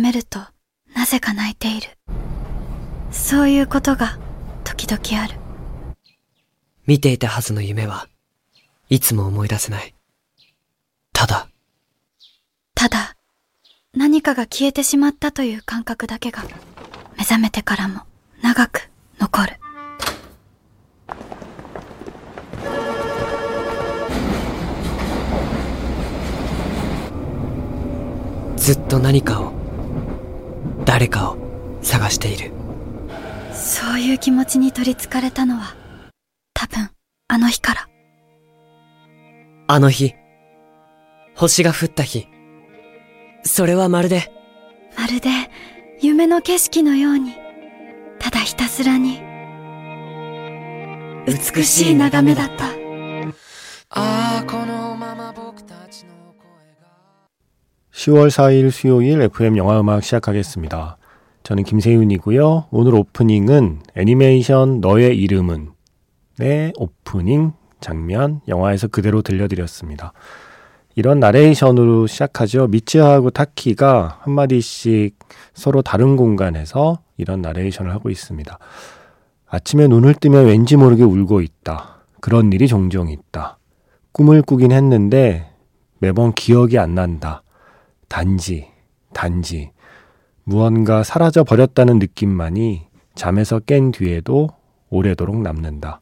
めるとなぜか泣いている。そういうことが時々ある。見ていたはずの夢はいつも思い出せない。ただ、ただ、何かが消えてしまったという感覚だけが目覚めてからも長く残る。ずっと何かを、誰かを探している。そういう気持ちに取りつかれたのは、多分、あの日から。あの日、星が降った日、それはまるで、まるで、夢の景色のように、ただひたすらに、美しい眺めだった。ああ 10월 4일 수요일 FM 영화 음악 시작하겠습니다. 저는 김세윤이고요. 오늘 오프닝은 애니메이션 너의 이름은 의 오프닝 장면 영화에서 그대로 들려드렸습니다. 이런 나레이션으로 시작하죠. 미츠하고 타키가 한마디씩 서로 다른 공간에서 이런 나레이션을 하고 있습니다. 아침에 눈을 뜨면 왠지 모르게 울고 있다. 그런 일이 종종 있다. 꿈을 꾸긴 했는데 매번 기억이 안 난다. 단지, 단지, 무언가 사라져 버렸다는 느낌만이 잠에서 깬 뒤에도 오래도록 남는다.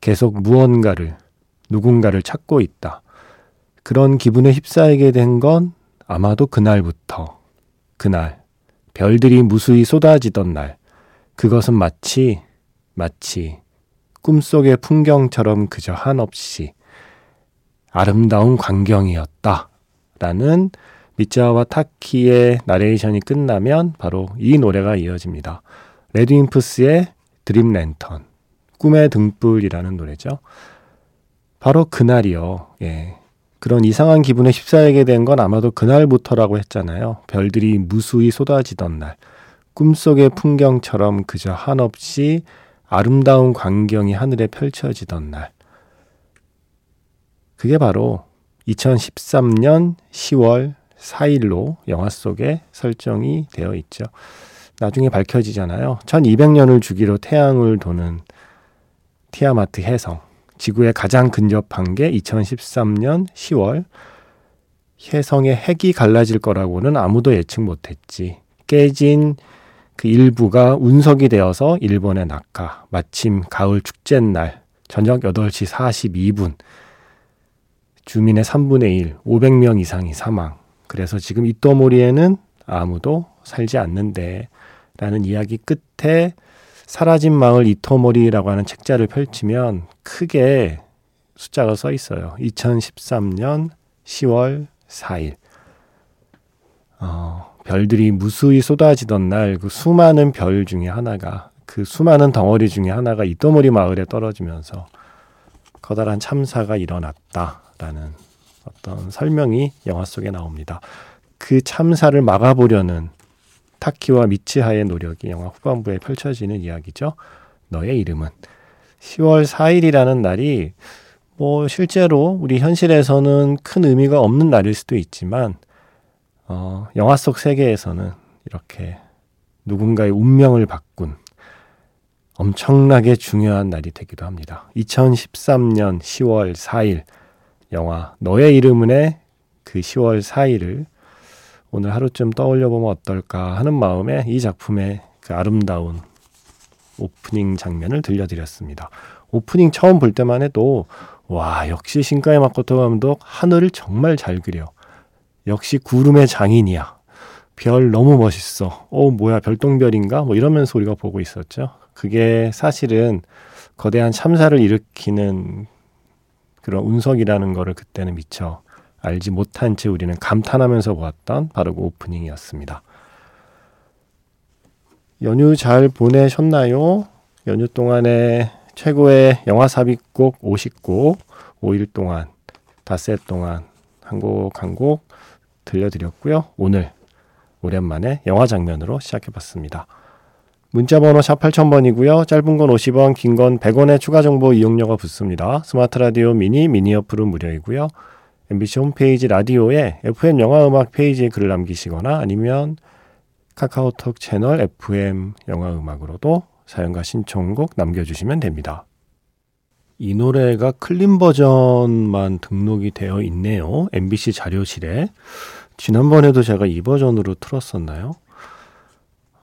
계속 무언가를, 누군가를 찾고 있다. 그런 기분에 휩싸이게 된 건 아마도 그날부터, 그날, 별들이 무수히 쏟아지던 날, 그것은 마치, 마치, 꿈속의 풍경처럼 그저 한없이 아름다운 광경이었다. 라는 미짜와 타키의 나레이션이 끝나면 바로 이 노래가 이어집니다. 레드임프스의 드림 랜턴, 꿈의 등불이라는 노래죠. 바로 그날이요. 예. 그런 이상한 기분에 휩싸이게 된 건 아마도 그날부터라고 했잖아요. 별들이 무수히 쏟아지던 날. 꿈속의 풍경처럼 그저 한없이 아름다운 광경이 하늘에 펼쳐지던 날. 그게 바로 2013년 10월 4일로 영화 속에 설정이 되어 있죠. 나중에 밝혀지잖아요. 1200년을 주기로 태양을 도는 티아마트 해성. 지구에 가장 근접한 게 2013년 10월. 해성의 핵이 갈라질 거라고는 아무도 예측 못했지. 깨진 그 일부가 운석이 되어서 일본에 낙하. 마침 가을 축제 날 저녁 8시 42분. 주민의 3분의 1, 500명 이상이 사망. 그래서 지금 이또모리에는 아무도 살지 않는데 라는 이야기 끝에 사라진 마을 이토모리라고 하는 책자를 펼치면 크게 숫자가 써 있어요. 2013년 10월 4일. 어, 별들이 무수히 쏟아지던 날 그 수많은 별 중에 하나가 그 수많은 덩어리 중에 하나가 이토모리 마을에 떨어지면서 커다란 참사가 일어났다라는 어떤 설명이 영화 속에 나옵니다. 그 참사를 막아보려는 타키와 미치하의 노력이 영화 후반부에 펼쳐지는 이야기죠. 너의 이름은 10월 4일이라는 날이 뭐 실제로 우리 현실에서는 큰 의미가 없는 날일 수도 있지만 어, 영화 속 세계에서는 이렇게 누군가의 운명을 바꾼 엄청나게 중요한 날이 되기도 합니다. 2013년 10월 4일 영화 너의 이름은의 그 10월 4일을 오늘 하루쯤 떠올려 보면 어떨까 하는 마음에 이 작품의 그 아름다운 오프닝 장면을 들려드렸습니다. 오프닝 처음 볼 때만 해도 와 역시 신가의 마코토 감독 하늘을 정말 잘 그려. 역시 구름의 장인이야. 별 너무 멋있어. 어 뭐야 별똥별인가? 뭐 이러면서 우리가 보고 있었죠. 그게 사실은 거대한 참사를 일으키는 그런 운석이라는 거를 그때는 미처 알지 못한 채 우리는 감탄하면서 보았던 바로 그 오프닝이었습니다. 연휴 잘 보내셨나요? 연휴 동안에 최고의 영화 삽입곡 50곡 5일 동안 닷새 동안 한 곡 한 곡 들려드렸고요. 오늘 오랜만에 영화 장면으로 시작해봤습니다. 문자번호 샵 8000번이고요. 짧은 건 50원, 긴 건 100원의 추가 정보 이용료가 붙습니다. 스마트 라디오 미니, 미니 어플은 무료이고요. MBC 홈페이지 라디오에 FM 영화 음악 페이지에 글을 남기시거나 아니면 카카오톡 채널 FM 영화 음악으로도 사연과 신청곡 남겨주시면 됩니다. 이 노래가 clean 버전만 등록이 되어 있네요. MBC 자료실에. 지난번에도 제가 이 버전으로 틀었었나요?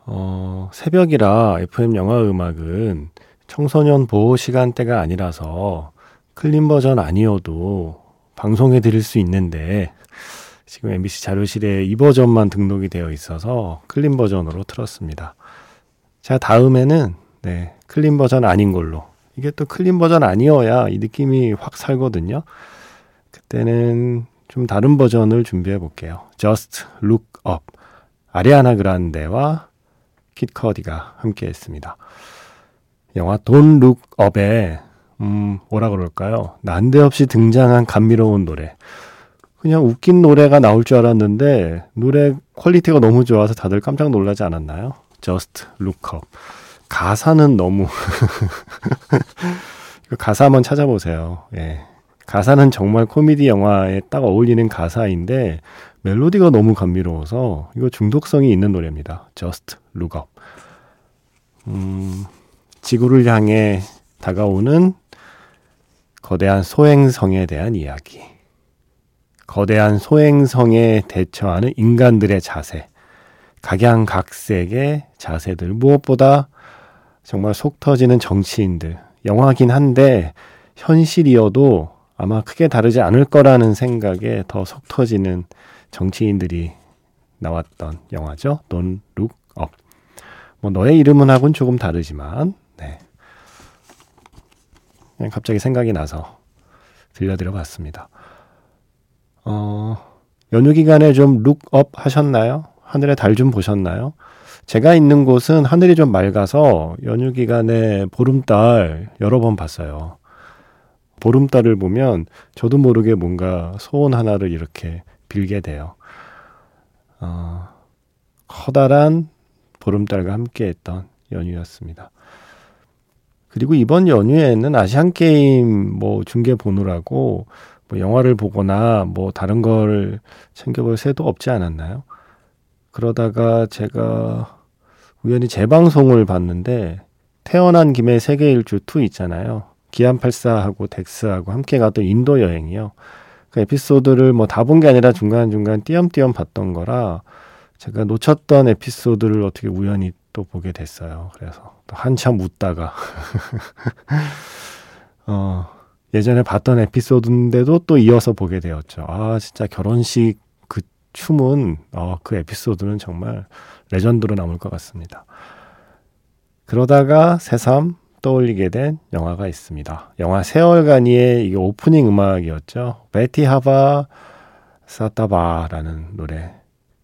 어, 새벽이라 FM 영화 음악은 청소년 보호 시간대가 아니라서 clean 버전 아니어도 방송해 드릴 수 있는데 지금 MBC 자료실에 이 버전만 등록이 되어 있어서 clean 버전으로 틀었습니다. 자, 다음에는 네, clean 버전 아닌 걸로. 이게 또 clean 버전 아니어야 이 느낌이 확 살거든요. 그때는 좀 다른 버전을 준비해 볼게요. Just Look Up. 아리아나 그란데와 키드 커디가 함께 했습니다. 영화 Look Up에 음, 뭐라 그럴까요? 난데없이 등장한 감미로운 노래. 그냥 웃긴 노래가 나올 줄 알았는데 노래 퀄리티가 너무 좋아서 다들 깜짝 놀라지 않았나요? Just Look Up. 가사는 너무 가사 한번 찾아보세요. 예. 가사는 정말 코미디 영화에 딱 어울리는 가사인데 멜로디가 너무 감미로워서 이거 중독성이 있는 노래입니다. Just Up. 음, 지구를 향해 다가오는 거대한 소행성에 대한 이야기. 거대한 소행성에 대처하는 인간들의 자세. 각양각색의 자세들. 무엇보다 정말 속 터지는 정치인들. 영화긴 한데 현실이어도 아마 크게 다르지 않을 거라는 생각에 더 속 터지는 정치인들이 나왔던 영화죠. Look Up. 뭐 너의 이름은 하고는 조금 다르지만 네. 그냥 갑자기 생각이 나서 들려드려 봤습니다. 어, 연휴 기간에 좀 룩업 하셨나요? 하늘의 달 좀 보셨나요? 제가 있는 곳은 하늘이 좀 맑아서 연휴 기간에 보름달 여러 번 봤어요. 보름달을 보면 저도 모르게 뭔가 소원 하나를 이렇게 빌게 돼요. 어, 커다란 보름달과 함께 했던 연휴였습니다. 그리고 이번 연휴에는 아시안 게임 뭐 중계 보느라고 뭐 영화를 보거나 뭐 다른 걸 챙겨볼 새도 없지 않았나요? 그러다가 제가 우연히 재방송을 봤는데 태어난 김에 세계 일주 2 있잖아요. 기안84하고 덱스하고 함께 갔던 인도 여행이요. 그 에피소드를 뭐 다 본 게 아니라 중간중간 띄엄띄엄 봤던 거라 제가 놓쳤던 에피소드를 어떻게 우연히 또 보게 됐어요. 그래서 또 한참 웃다가 어, 예전에 봤던 에피소드인데도 또 이어서 보게 되었죠. 아 진짜 결혼식 그 춤은 어, 그 에피소드는 정말 레전드로 남을 것 같습니다. 그러다가 새삼 떠올리게 된 영화가 있습니다. 영화 세 얼간이의 이게 오프닝 음악이었죠. बहती हवा सा था वो라는 노래.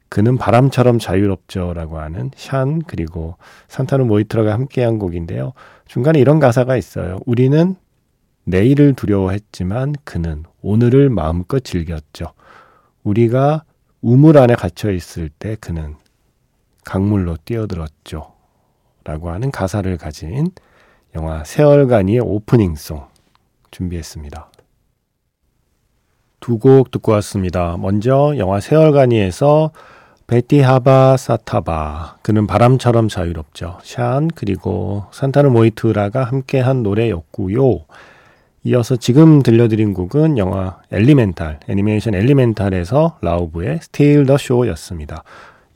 그는 바람처럼 자유롭죠라고 하는 샨 그리고 산타누 모이트라가 함께한 곡인데요. 중간에 이런 가사가 있어요. 우리는 내일을 두려워했지만 그는 오늘을 마음껏 즐겼죠. 우리가 우물 안에 갇혀 있을 때 그는 강물로 뛰어들었죠. 라고 하는 가사를 가진 영화 세 얼간이의 오프닝송 준비했습니다. 두 곡 듣고 왔습니다. 먼저 영화 세 얼간이에서 बहती हवा सा था वो 그는 바람처럼 자유롭죠. 샨 그리고 산타누 모이트라가 함께한 노래였고요. 이어서 지금 들려드린 곡은 영화 엘리멘탈 애니메이션 엘리멘탈에서 라우브의 Steal The Show였습니다.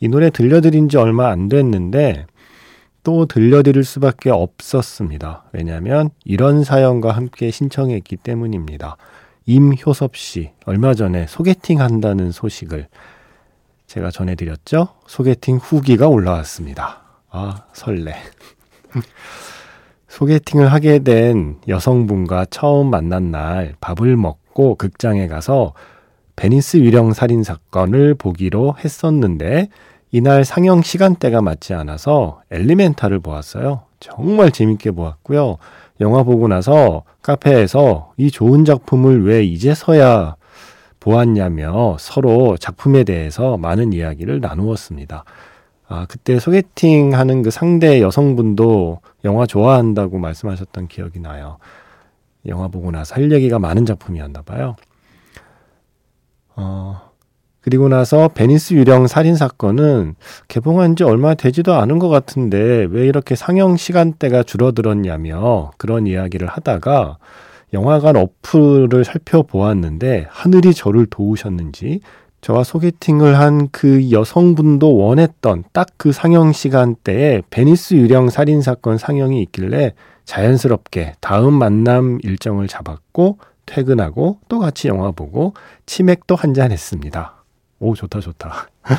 이 노래 들려드린 지 얼마 안 됐는데 또 들려드릴 수밖에 없었습니다. 왜냐하면 이런 사연과 함께 신청했기 때문입니다. 임효섭 씨, 얼마 전에 소개팅 한다는 소식을 제가 전해드렸죠? 소개팅 후기가 올라왔습니다. 아, 설레. 소개팅을 하게 된 여성분과 처음 만난 날 밥을 먹고 극장에 가서 베니스 유령 살인 사건을 보기로 했었는데 이날 상영 시간대가 맞지 않아서 엘리멘탈을 보았어요. 정말 재밌게 보았고요. 영화 보고 나서 카페에서 이 좋은 작품을 왜 이제서야 보았냐며 서로 작품에 대해서 많은 이야기를 나누었습니다. 아, 그때 소개팅 하는 그 상대 여성분도 영화 좋아한다고 말씀하셨던 기억이 나요. 영화 보고 나서 할 얘기가 많은 작품이었나 봐요. 어, 그리고 나서 베니스 유령 살인 사건은 개봉한 지 얼마 되지도 않은 것 같은데 왜 이렇게 상영 시간대가 줄어들었냐며 그런 이야기를 하다가 영화관 어플을 살펴보았는데 하늘이 저를 도우셨는지 저와 소개팅을 한 그 여성분도 원했던 딱 그 상영 시간대에 베니스 유령 살인 사건 상영이 있길래 자연스럽게 다음 만남 일정을 잡았고 퇴근하고 또 같이 영화 보고 치맥도 한잔 했습니다. 오, 좋다, 좋다.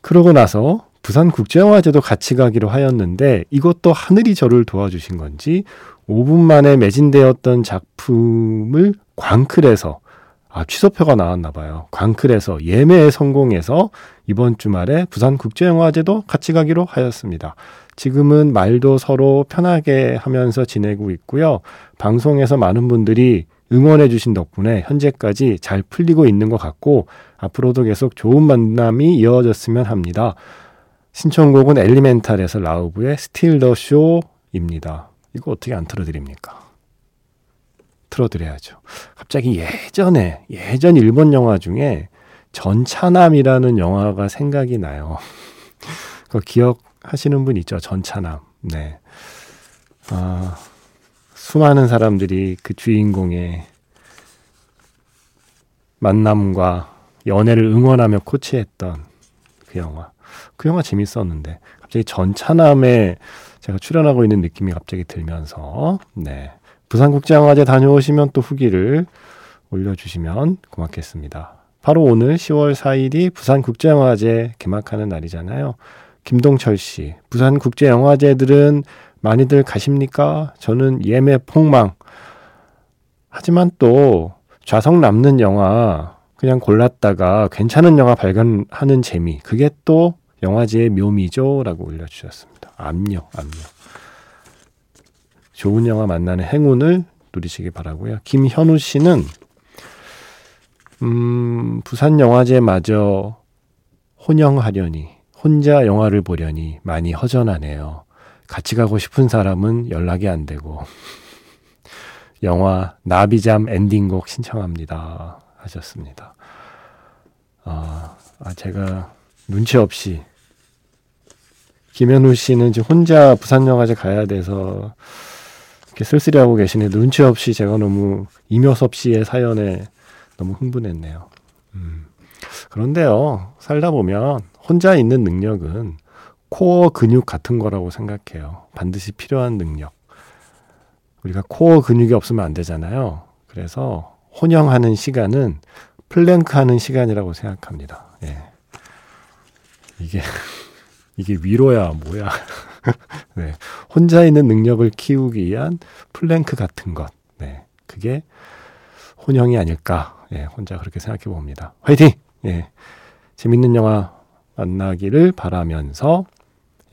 그러고 나서 부산 국제영화제도 같이 가기로 하였는데 이것도 하늘이 저를 도와주신 건지 5분 만에 매진되었던 작품을 광클해서 아, 취소표가 나왔나 봐요. 광클해서 예매에 성공해서 이번 주말에 부산 국제영화제도 같이 가기로 하였습니다. 지금은 말도 서로 편하게 하면서 지내고 있고요. 방송에서 많은 분들이 응원해 주신 덕분에 현재까지 잘 풀리고 있는 것 같고 앞으로도 계속 좋은 만남이 이어졌으면 합니다. 신청곡은 엘리멘탈에서 라우브의 Steal The Show입니다. 이거 어떻게 안 틀어드립니까? 틀어드려야죠. 갑자기 예전에 예전 일본 영화 중에 전차남이라는 영화가 생각이 나요. 그 기억하시는 분 있죠? 전차남. 네. 아, 수많은 사람들이 그 주인공의 만남과 연애를 응원하며 코치했던 그 영화. 그 영화 재밌었는데 갑자기 전차남에 제가 출연하고 있는 느낌이 갑자기 들면서 네. 부산국제영화제 다녀오시면 또 후기를 올려주시면 고맙겠습니다. 바로 오늘 10월 4일이 부산국제영화제 개막하는 날이잖아요. 김동철 씨, 부산국제영화제들은 많이들 가십니까? 저는 예매 폭망. 하지만 또 좌석 남는 영화 그냥 골랐다가 괜찮은 영화 발견하는 재미. 그게 또 영화제의 묘미죠. 라고 올려주셨습니다. 압력, 압력. 좋은 영화 만나는 행운을 누리시기 바라고요. 김현우 씨는 음, 부산 영화제마저 혼영하려니 혼자 영화를 보려니 많이 허전하네요. 같이 가고 싶은 사람은 연락이 안 되고 영화 나비잠 엔딩곡 신청합니다 하셨습니다. 아, 아 제가 눈치 없이 김현우 씨는 지금 혼자 부산영화제 가야 돼서 이렇게 쓸쓸해하고 계시네. 눈치 없이 제가 너무 이묘섭 씨의 사연에 너무 흥분했네요. 음. 그런데요, 살다 보면 혼자 있는 능력은 코어 근육 같은 거라고 생각해요. 반드시 필요한 능력. 우리가 코어 근육이 없으면 안 되잖아요. 그래서 혼영하는 시간은 플랭크 하는 시간이라고 생각합니다. 예. 이게, 이게 위로야, 뭐야. 네. 혼자 있는 능력을 키우기 위한 플랭크 같은 것. 네. 그게 혼영이 아닐까. 예, 혼자 그렇게 생각해 봅니다. 화이팅! 예. 재밌는 영화 만나기를 바라면서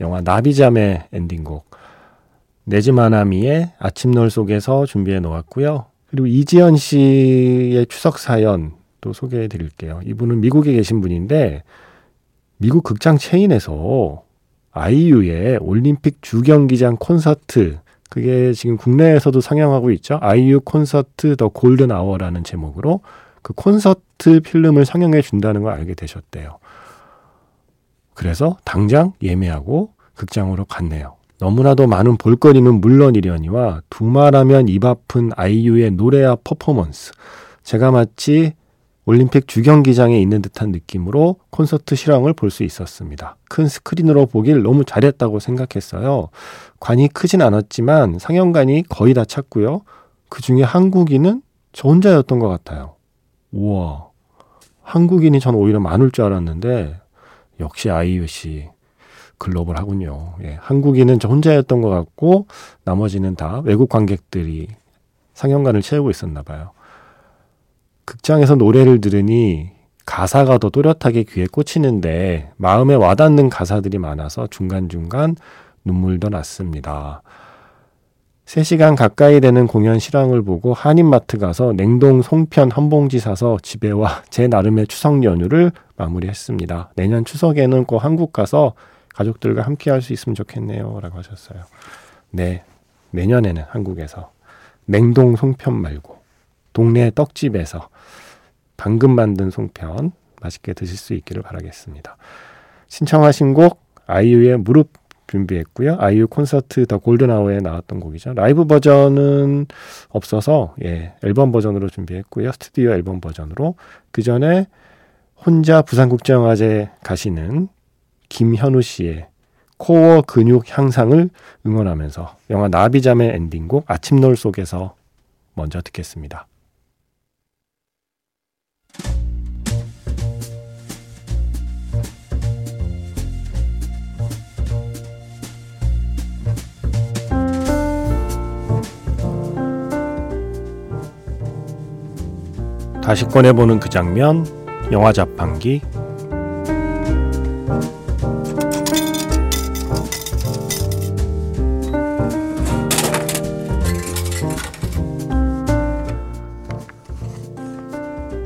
영화 나비잠의 엔딩곡 네즈마나미의 아침놀 속에서 준비해 놓았고요. 그리고 이지연 씨의 추석 사연 또 소개해 드릴게요. 이분은 미국에 계신 분인데 미국 극장 체인에서 아이유의 올림픽 주경기장 콘서트 그게 지금 국내에서도 상영하고 있죠. 아이유 콘서트 더 골든 아워라는 제목으로 그 콘서트 필름을 상영해 준다는 걸 알게 되셨대요. 그래서 당장 예매하고 극장으로 갔네요. 너무나도 많은 볼거리는 물론이려니와 두말하면 입 아픈 아이유의 노래와 퍼포먼스. 제가 마치 올림픽 주경기장에 있는 듯한 느낌으로 콘서트 실황을 볼 수 있었습니다. 큰 스크린으로 보길 너무 잘했다고 생각했어요. 관이 크진 않았지만 상영관이 거의 다 찼고요. 그 중에 한국인은 저 혼자였던 것 같아요. 우와. 한국인이 전 오히려 많을 줄 알았는데 역시 아이유 씨 글로벌 하군요. 예, 한국인은 저 혼자였던 것 같고 나머지는 다 외국 관객들이 상영관을 채우고 있었나 봐요. 극장에서 노래를 들으니 가사가 더 또렷하게 귀에 꽂히는데 마음에 와닿는 가사들이 많아서 중간중간 눈물도 났습니다. 3시간 가까이 되는 공연 실황을 보고 한인마트 가서 냉동 송편 한 봉지 사서 집에 와 제 나름의 추석 연휴를 마무리했습니다. 내년 추석에는 꼭 한국 가서 가족들과 함께 할 수 있으면 좋겠네요. 라고 하셨어요. 네. 내년에는 한국에서 냉동 송편 말고 동네 떡집에서 방금 만든 송편 맛있게 드실 수 있기를 바라겠습니다. 신청하신 곡 아이유의 무릎 준비했고요. 아이유 콘서트 더 골든아워에 나왔던 곡이죠. 라이브 버전은 없어서 예, 앨범 버전으로 준비했고요. 스튜디오 앨범 버전으로 그 전에 혼자 부산국제영화제 가시는 김현우 씨의 코어 근육 향상을 응원하면서 영화 나비잠의 엔딩곡 아침놀 속에서 먼저 듣겠습니다. 다시 꺼내보는 그 장면, 영화 자판기.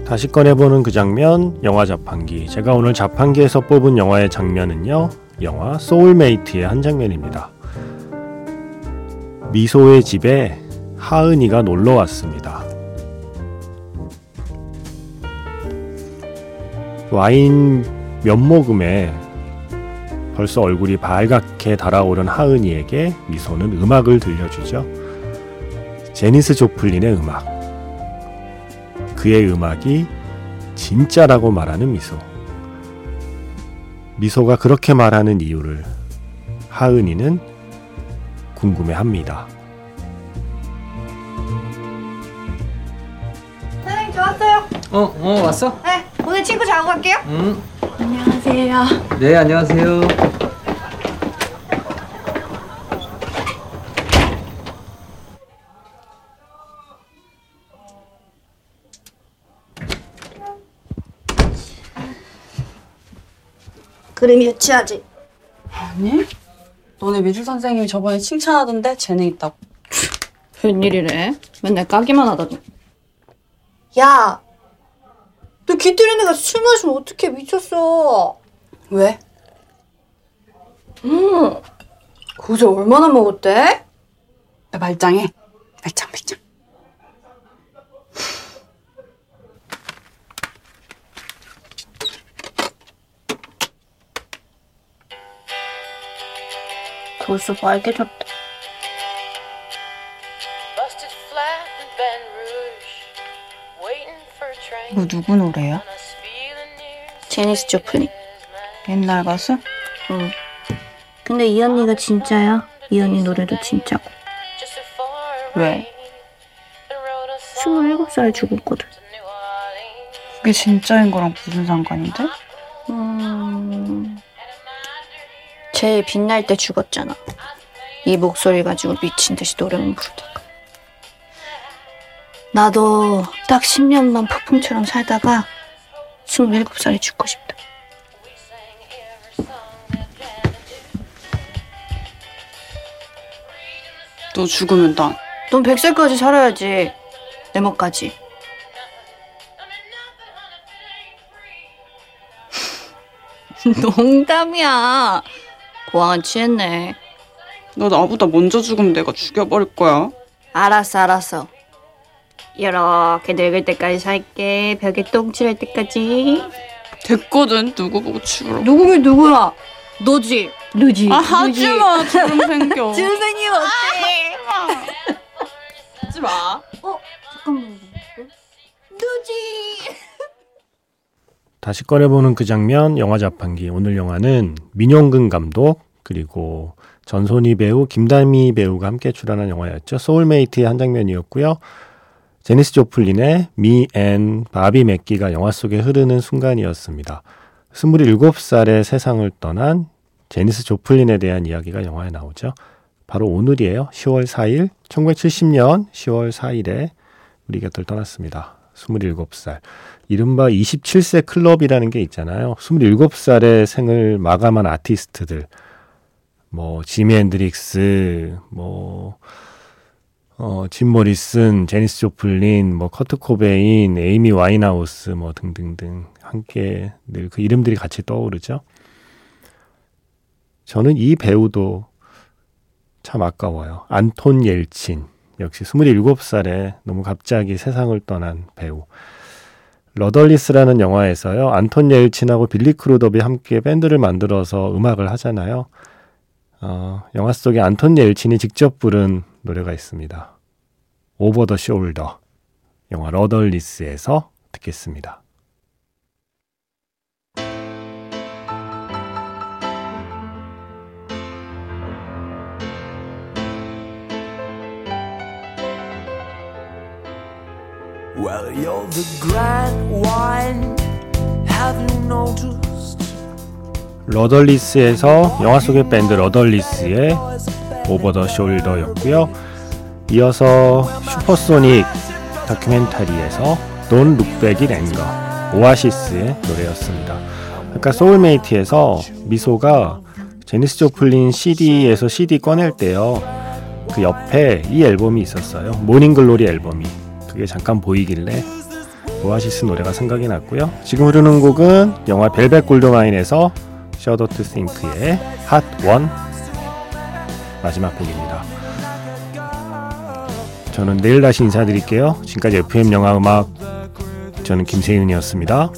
다시 꺼내보는 그 장면, 영화 자판기. 제가 오늘 자판기에서 뽑은 영화의 장면은요, 영화 소울메이트의 한 장면입니다. 미소의 집에 하은이가 놀러 왔습니다. 와인 몇 모금에 벌써 얼굴이 발갛게 달아오른 하은이에게 미소는 음악을 들려주죠. 제니스 조플린의 음악. 그의 음악이 진짜라고 말하는 미소. 미소가 그렇게 말하는 이유를 하은이는 궁금해 합니다. 선생님 저 왔어요. 어, 어, 왔어? 네, 오늘 친구 자고 갈게요. 응. 안녕하세요. 네, 안녕하세요. 그림이 유치하지. 아니? 너네 미술 선생님이 저번에 칭찬하던데 재능 있다고. 웬일이래? 맨날 까기만 하더니. 야, 너 기태린 애가 술 마시면 어떻게 미쳤어? 왜? 음, 그새 얼마나 먹었대? 나 말짱해. 말짱 말짱. 벌써 빨개졌다. 이거 누구 노래야? 제니스 조플린. 옛날 가수? 응. 근데 이 언니가 진짜야. 이 언니 노래도 진짜고. 왜? away. And wrote a song 27살 죽었거든. 그게 진짜인 거랑 무슨 상관인데? 제일 빛날 때 죽었잖아. 이 목소리 가지고 미친 듯이 노래만 부르다가. 나도 딱 10년만 폭풍처럼 살다가 27살에 죽고 싶다. 너 죽으면 난. 넌 100살까지 살아야지. 내 멋까지. 농담이야. 고항은 취했네. 너 나보다 먼저 죽으면 내가 죽여버릴 거야. 알았어, 알았어. 이렇게 늙을 때까지 살게. 벽에 똥 칠할 때까지. 됐거든. 누구 보고 치우라고. 누구면 누구야? 너지. 너지. 아 하지 마. 주름 생겨. 선생님 어때? 하지마. 잠깐만. 너지. 다시 꺼내보는 그 장면, 영화 자판기. 오늘 영화는 민용근 감독, 그리고 전소니 배우, 김다미 배우가 함께 출연한 영화였죠. 소울메이트의 한 장면이었고요. 제니스 조플린의 Me and Bobby McGee가 영화 속에 흐르는 순간이었습니다. 27살의 세상을 떠난 제니스 조플린에 대한 이야기가 영화에 나오죠. 바로 오늘이에요. 10월 4일, 1970년 10월 4일에 우리 곁을 떠났습니다. 27살. 이른바 27세 클럽이라는 게 있잖아요. 27살의 생을 마감한 아티스트들. 뭐, 지미 헨드릭스, 뭐, 어, 짐 모리슨, 제니스 조플린, 뭐, 커트 코베인, 에이미 와인하우스, 뭐, 등등등. 함께 늘 그 이름들이 같이 떠오르죠. 저는 이 배우도 참 아까워요. 안톤 옐친. 역시 27살에 너무 갑자기 세상을 떠난 배우. 러덜리스라는 영화에서요. 안톤 옐친하고 빌리 크루덥이 함께 밴드를 만들어서 음악을 하잖아요. 어, 영화 속에 안톤 옐친이 직접 부른 노래가 있습니다. Over the Shoulder. 영화 러덜리스에서 듣겠습니다. Well, you're the grand wine. Have you noticed? 러덜리스에서 영화 속의 밴드 러덜리스의 Over the Shoulder였고요. 이어서 슈퍼소닉 다큐멘터리에서 Back in Anger 오아시스의 노래였습니다. 아까 소울메이트에서 미소가 제니스 조플린 CD에서 CD 꺼낼 때요. 그 옆에 이 앨범이 있었어요. Morning Glory 앨범이. 그게 잠깐 보이길래 오아시스 노래가 생각이 났고요. 지금 흐르는 곡은 영화 벨벳 골드마인에서 Shudder to Think의 Hot One 마지막 곡입니다. 저는 내일 다시 인사드릴게요. 지금까지 FM 영화 음악 저는 김세윤이었습니다.